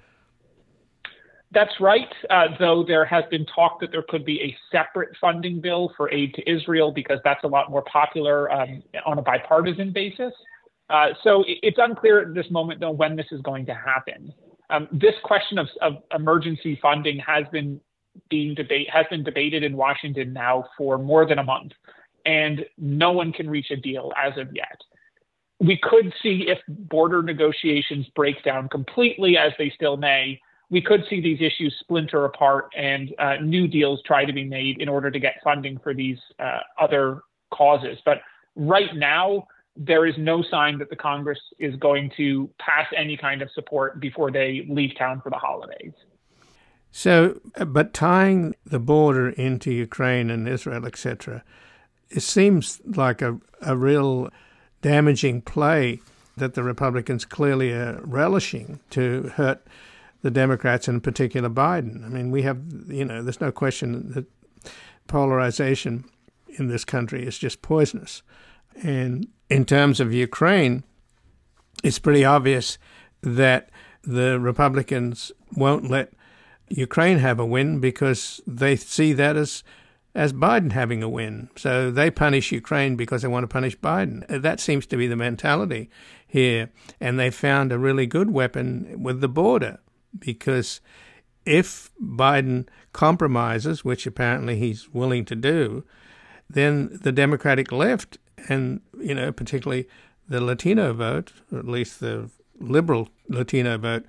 That's right, uh, though there has been talk that there could be a separate funding bill for aid to Israel because that's a lot more popular um, on a bipartisan basis. Uh, so it's unclear at this moment, though, when this is going to happen. Um, this question of, of, emergency funding has been being debate has been debated in Washington now for more than a month, and no one can reach a deal as of yet. We could see if border negotiations break down completely, as they still may we could see these issues splinter apart and uh, new deals try to be made in order to get funding for these uh, other causes. But right now, there is no sign that the Congress is going to pass any kind of support before they leave town for the holidays. So, uh, but tying the border into Ukraine and Israel, etc., it seems like a, a real damaging play that the Republicans clearly are relishing to hurt the Democrats, in particular Biden. I mean, we have, you know, there's no question that polarization in this country is just poisonous. And in terms of Ukraine, it's pretty obvious that the Republicans won't let Ukraine have a win because they see that as as Biden having a win. So they punish Ukraine because they want to punish Biden. Uh, that seems to be the mentality here. And they found a really good weapon with the border because if Biden compromises, which apparently he's willing to do, then the Democratic left and, you know, particularly the Latino vote, or at least the liberal Latino vote,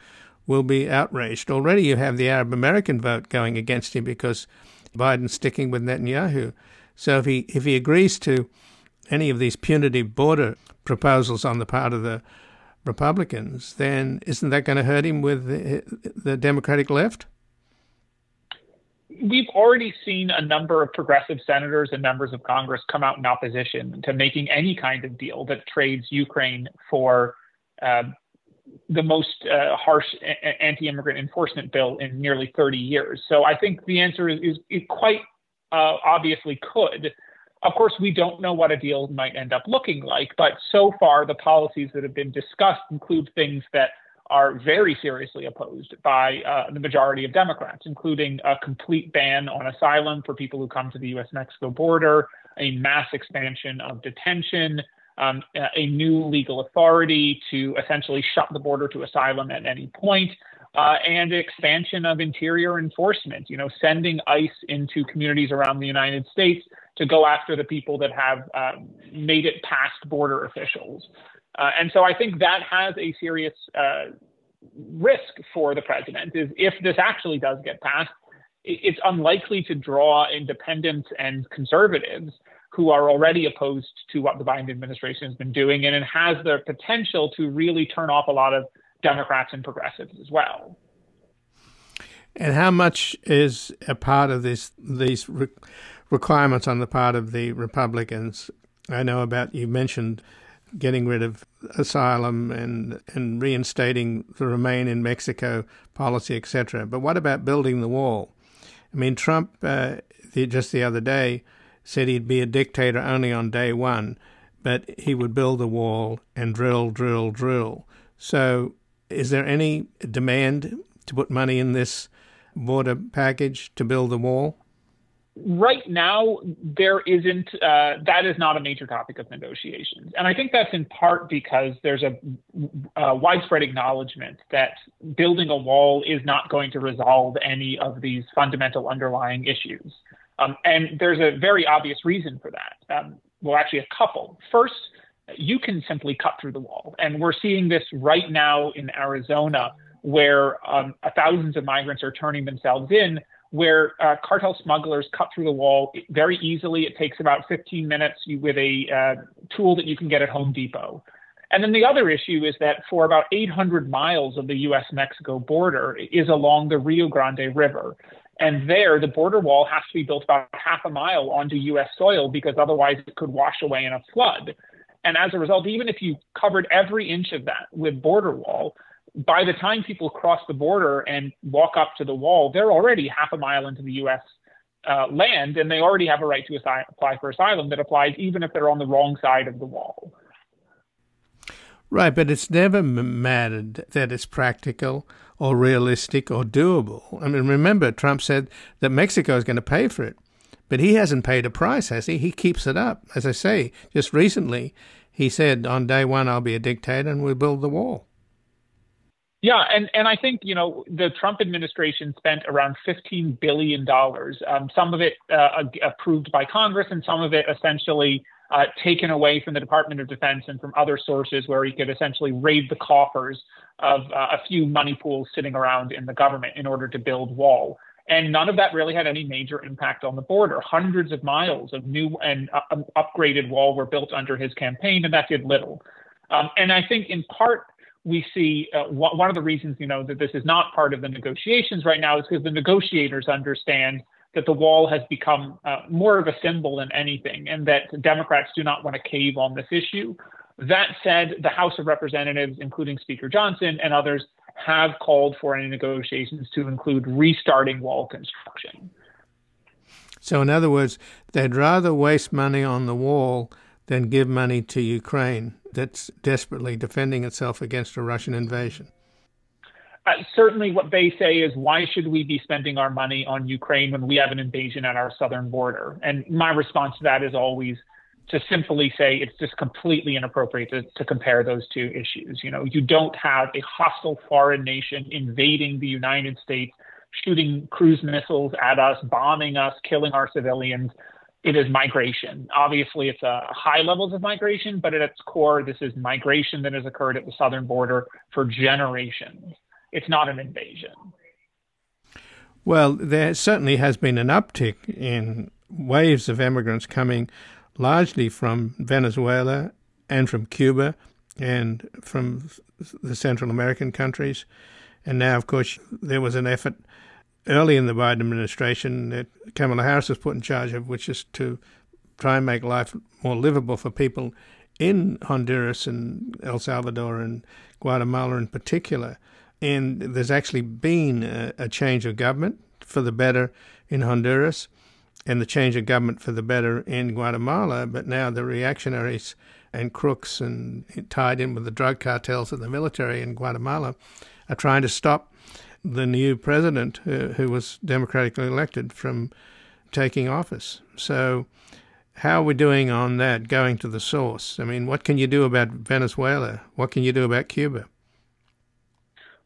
will be outraged. Already you have the Arab American vote going against him because Biden's sticking with Netanyahu. So if he if he agrees to any of these punitive border proposals on the part of the Republicans, then isn't that going to hurt him with the, the Democratic left? We've already seen a number of progressive senators and members of Congress come out in opposition to making any kind of deal that trades Ukraine for uh, the most uh, harsh anti-immigrant enforcement bill in nearly 30 years. So I think the answer is, is it quite uh, obviously could. Of course, we don't know what a deal might end up looking like, but so far the policies that have been discussed include things that are very seriously opposed by uh, the majority of Democrats, including a complete ban on asylum for people who come to the US Mexico border, a mass expansion of detention, um, a new legal authority to essentially shut the border to asylum at any point, uh, and expansion of interior enforcement, you know, sending ICE into communities around the United States to go after the people that have uh, made it past border officials. Uh, and so I think that has a serious uh, risk for the president is if this actually does get passed, it's unlikely to draw independents and conservatives who are already opposed to what the Biden administration has been doing, and it has the potential to really turn off a lot of Democrats and progressives as well. And how much is a part of this these requirements on the part of the Republicans? I know about you mentioned getting rid of asylum and and reinstating the remain in Mexico policy, etc. But what about building the wall? I mean, Trump uh, the, just the other day said he'd be a dictator only on day one, but he would build the wall and drill, drill, drill. So, is there any demand to put money in this border package to build the wall? right now there isn't uh, that is not a major topic of negotiations and i think that's in part because there's a, a, widespread acknowledgement that building a wall is not going to resolve any of these fundamental underlying issues um, and there's a very obvious reason for that um, well actually a couple first you can simply cut through the wall and we're seeing this right now in arizona where um, thousands of migrants are turning themselves in where uh, cartel smugglers cut through the wall very easily. It takes about 15 minutes with a uh, tool that you can get at Home Depot. And then the other issue is that for about 800 miles of the US Mexico border is along the Rio Grande River. And there, the border wall has to be built about half a mile onto US soil because otherwise it could wash away in a flood. And as a result, even if you covered every inch of that with border wall, by the time people cross the border and walk up to the wall, they're already half a mile into the U.S. Uh, land, and they already have a right to apply for asylum that applies even if they're on the wrong side of the wall. Right, but it's never mattered that it's practical or realistic or doable. I mean, remember, Trump said that Mexico is going to pay for it, but he hasn't paid a price, has he? He keeps it up. As I say, just recently, he said, on day one, I'll be a dictator and we'll build the wall. Yeah, and, and I think you know the Trump administration spent around fifteen billion dollars. Um, some of it uh, approved by Congress, and some of it essentially uh, taken away from the Department of Defense and from other sources, where he could essentially raid the coffers of uh, a few money pools sitting around in the government in order to build wall. And none of that really had any major impact on the border. Hundreds of miles of new and uh, upgraded wall were built under his campaign, and that did little. Um, and I think in part we see uh, one of the reasons, you know, that this is not part of the negotiations right now is because the negotiators understand that the wall has become uh, more of a symbol than anything, and that Democrats do not want to cave on this issue. That said, the House of Representatives, including Speaker Johnson and others, have called for any negotiations to include restarting wall construction. So, in other words, they'd rather waste money on the wall than give money to Ukraine that's desperately defending itself against a Russian invasion? Uh, certainly, what they say is, why should we be spending our money on Ukraine when we have an invasion at our southern border? And my response to that is always to simply say it's just completely inappropriate to, to compare those two issues. You know, you don't have a hostile foreign nation invading the United States, shooting cruise missiles at us, bombing us, killing our civilians it is migration. Obviously, it's a high levels of migration, but at its core, this is migration that has occurred at the southern border for generations. It's not an invasion. Well, there certainly has been an uptick in waves of immigrants coming largely from Venezuela and from Cuba and from the Central American countries. And now, of course, there was an effort early in the Biden administration that Kamala Harris was put in charge of, which is to try and make life more livable for people in Honduras and El Salvador and Guatemala in particular. And there's actually been a, a change of government for the better in Honduras and the change of government for the better in Guatemala, but now the reactionaries and crooks and tied in with the drug cartels and the military in Guatemala are trying to stop the new president, uh, who was democratically elected, from taking office. So, how are we doing on that, going to the source? I mean, what can you do about Venezuela? What can you do about Cuba?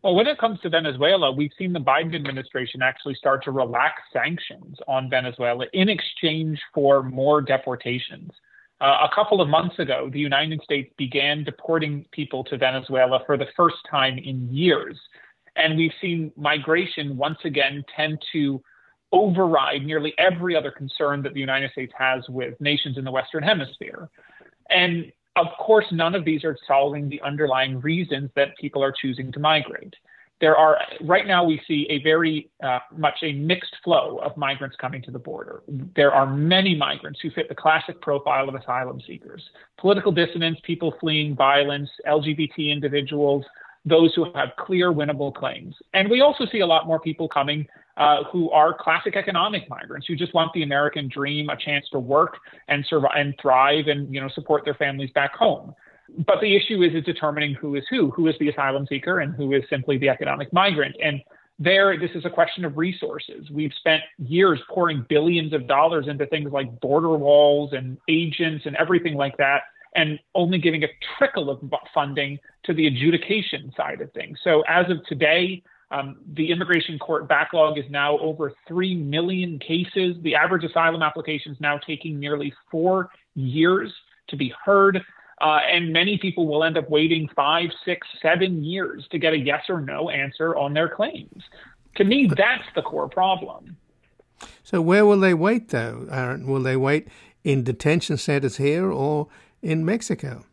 Well, when it comes to Venezuela, we've seen the Biden administration actually start to relax sanctions on Venezuela in exchange for more deportations. Uh, a couple of months ago, the United States began deporting people to Venezuela for the first time in years. And we've seen migration once again tend to override nearly every other concern that the United States has with nations in the Western Hemisphere. And of course, none of these are solving the underlying reasons that people are choosing to migrate. there are right now we see a very uh, much a mixed flow of migrants coming to the border. There are many migrants who fit the classic profile of asylum seekers: political dissidents, people fleeing violence, LGBT individuals, those who have clear winnable claims. And we also see a lot more people coming uh, who are classic economic migrants who just want the American dream, a chance to work and survive and thrive and you know support their families back home. But the issue is, is determining who is who, who is the asylum seeker and who is simply the economic migrant. And there, this is a question of resources. We've spent years pouring billions of dollars into things like border walls and agents and everything like that, and only giving a trickle of funding to the adjudication side of things. So as of today, um, the immigration court backlog is now over 3 million cases. The average asylum application is now taking nearly four years to be heard. Uh, and many people will end up waiting five, six, seven years to get a yes or no answer on their claims. To me, that's the core problem. So, where will they wait, though, Aaron? Will they wait in detention centers here or in Mexico?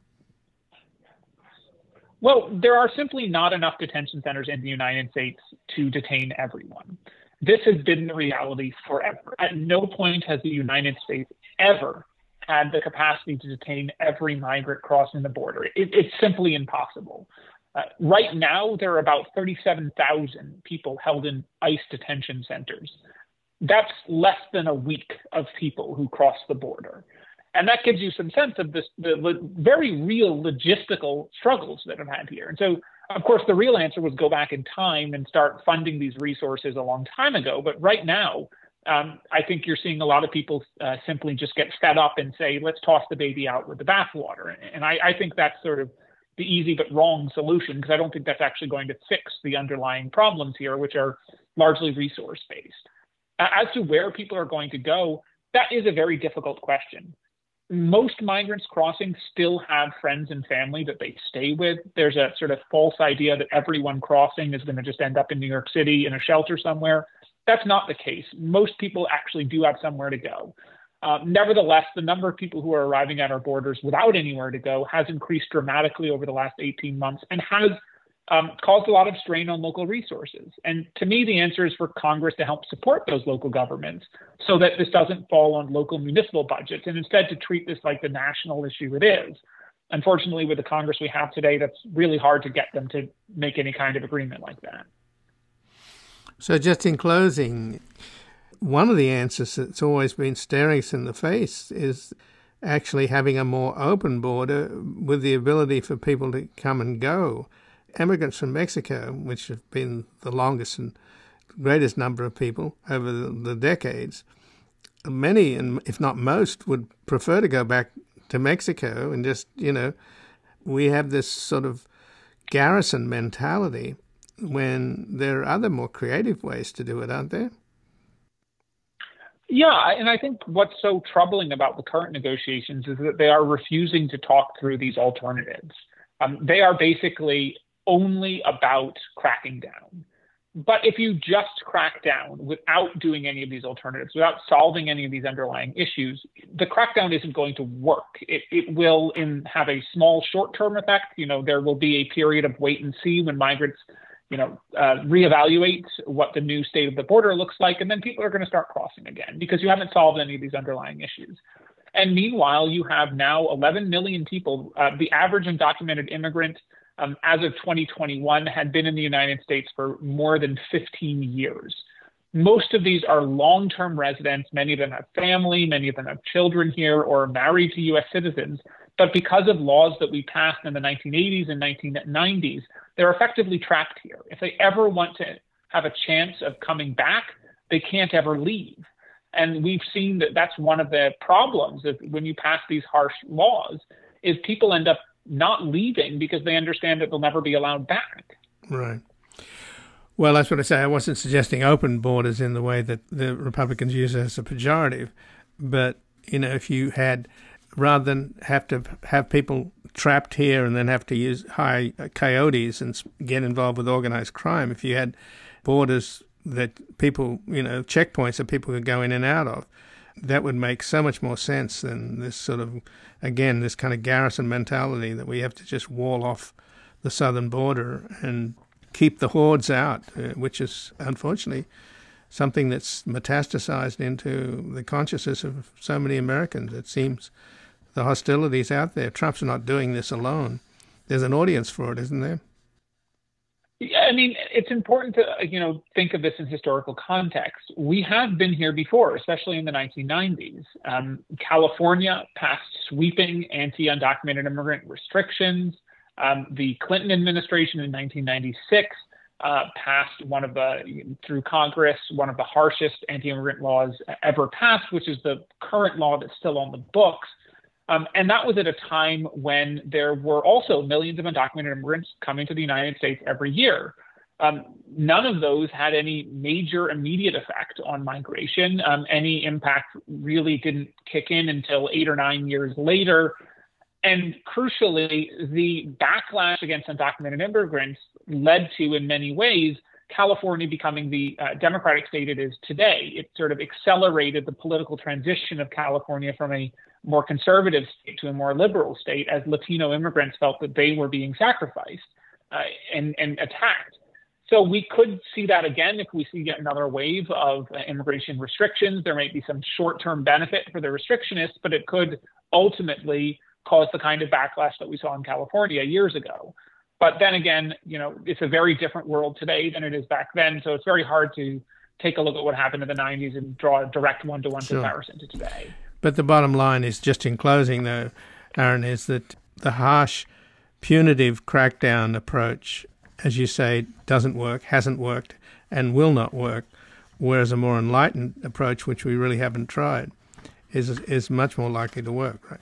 Well, there are simply not enough detention centers in the United States to detain everyone. This has been the reality forever. At no point has the United States ever had the capacity to detain every migrant crossing the border. It, it's simply impossible. Uh, right now, there are about 37,000 people held in ICE detention centers. That's less than a week of people who cross the border. And that gives you some sense of this, the, very real logistical struggles that have had here. And so, of course, the real answer was go back in time and start funding these resources a long time ago. But right now, um, I think you're seeing a lot of people uh, simply just get fed up and say, let's toss the baby out with the bathwater. And I, I think that's sort of the easy but wrong solution because I don't think that's actually going to fix the underlying problems here, which are largely resource based. As to where people are going to go, that is a very difficult question. Most migrants crossing still have friends and family that they stay with. There's a sort of false idea that everyone crossing is going to just end up in New York City in a shelter somewhere. That's not the case. Most people actually do have somewhere to go. Uh, nevertheless, the number of people who are arriving at our borders without anywhere to go has increased dramatically over the last 18 months and has um, caused a lot of strain on local resources. And to me, the answer is for Congress to help support those local governments so that this doesn't fall on local municipal budgets and instead to treat this like the national issue it is. Unfortunately, with the Congress we have today, that's really hard to get them to make any kind of agreement like that. So, just in closing, one of the answers that's always been staring us in the face is actually having a more open border with the ability for people to come and go. Immigrants from Mexico, which have been the longest and greatest number of people over the, the decades, many, and if not most, would prefer to go back to Mexico and just, you know, we have this sort of garrison mentality when there are other more creative ways to do it, aren't there? Yeah, and I think what's so troubling about the current negotiations is that they are refusing to talk through these alternatives. Um, they are basically only about cracking down. But if you just crack down without doing any of these alternatives, without solving any of these underlying issues, the crackdown isn't going to work. It, it will in, have a small short-term effect. You know, there will be a period of wait and see when migrants you know, uh, reevaluate what the new state of the border looks like, and then people are going to start crossing again because you haven't solved any of these underlying issues. And meanwhile, you have now 11 million people. Uh, the average undocumented immigrant um, as of 2021 had been in the United States for more than 15 years. Most of these are long term residents. Many of them have family, many of them have children here or are married to US citizens. But because of laws that we passed in the 1980s and 1990s, they're effectively trapped here. If they ever want to have a chance of coming back, they can't ever leave. And we've seen that that's one of the problems when you pass these harsh laws is people end up not leaving because they understand that they'll never be allowed back. Right. Well, that's what I say. I wasn't suggesting open borders in the way that the Republicans use it as a pejorative, but you know, if you had rather than have to have people trapped here and then have to use high coyotes and get involved with organized crime. If you had borders that people, you know, checkpoints that people could go in and out of, that would make so much more sense than this sort of, again, this kind of garrison mentality that we have to just wall off the southern border and keep the hordes out, uh, which is unfortunately something that's metastasized into the consciousness of so many Americans. It seems the hostilities out there. Trump's not doing this alone. There's an audience for it, isn't there? I mean, it's important to you know think of this in historical context. We have been here before, especially in the 1990s. Um, California passed sweeping anti-undocumented immigrant restrictions. Um, the Clinton administration in 1996 uh, passed one of the through Congress one of the harshest anti-immigrant laws ever passed, which is the current law that's still on the books. Um, and that was at a time when there were also millions of undocumented immigrants coming to the United States every year. Um, none of those had any major immediate effect on migration. Um, any impact really didn't kick in until eight or nine years later. And crucially, the backlash against undocumented immigrants led to, in many ways, California becoming the uh, democratic state it is today. It sort of accelerated the political transition of California from a more conservative state to a more liberal state as Latino immigrants felt that they were being sacrificed uh, and, and attacked. So we could see that again if we see yet another wave of uh, immigration restrictions. There might be some short-term benefit for the restrictionists, but it could ultimately cause the kind of backlash that we saw in California years ago. But then again, you know, it's a very different world today than it is back then. So it's very hard to take a look at what happened in the 90s and draw a direct one-to-one comparison to today. But the bottom line is, just in closing, though, Aaron, is that the harsh, punitive crackdown approach, as you say, doesn't work, hasn't worked, and will not work. Whereas a more enlightened approach, which we really haven't tried, is is much more likely to work, right?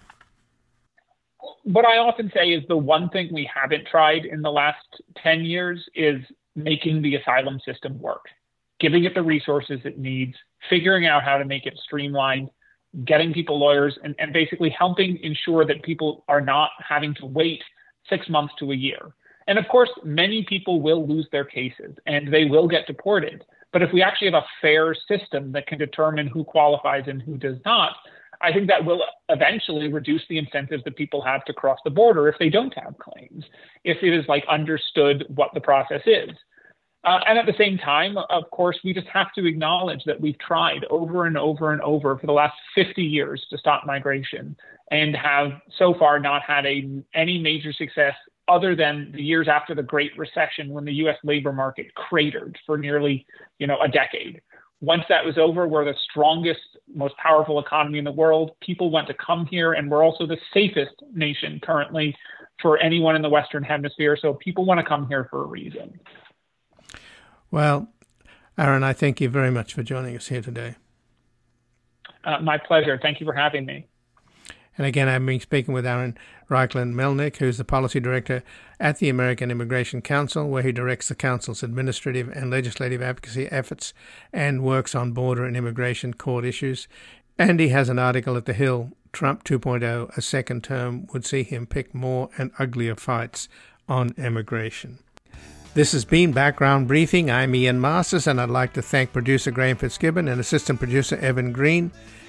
What I often say is the one thing we haven't tried in the last 10 years is making the asylum system work, giving it the resources it needs, figuring out how to make it streamlined, getting people lawyers and, and basically helping ensure that people are not having to wait six months to a year. And of course, many people will lose their cases and they will get deported. But if we actually have a fair system that can determine who qualifies and who does not, I think that will eventually reduce the incentives that people have to cross the border if they don't have claims, if it is like understood what the process is. Uh, and at the same time, of course, we just have to acknowledge that we've tried over and over and over for the last 50 years to stop migration and have so far not had a, any major success other than the years after the Great Recession when the US labor market cratered for nearly you know, a decade. Once that was over, we're the strongest, most powerful economy in the world. People want to come here, and we're also the safest nation currently for anyone in the Western Hemisphere. So people want to come here for a reason. Well, Aaron, I thank you very much for joining us here today. Uh, my pleasure. Thank you for having me. And again, I've been speaking with Aaron Reichlin Melnick, who's the policy director at the American Immigration Council, where he directs the Council's administrative and legislative advocacy efforts and works on border and immigration court issues. And he has an article at The Hill Trump 2.0, a second term would see him pick more and uglier fights on immigration. This has been Background Briefing. I'm Ian Masters, and I'd like to thank producer Graham Fitzgibbon and assistant producer Evan Green.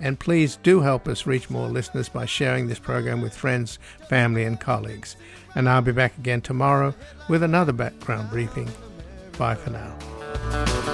and please do help us reach more listeners by sharing this program with friends, family, and colleagues. And I'll be back again tomorrow with another background briefing. Bye for now.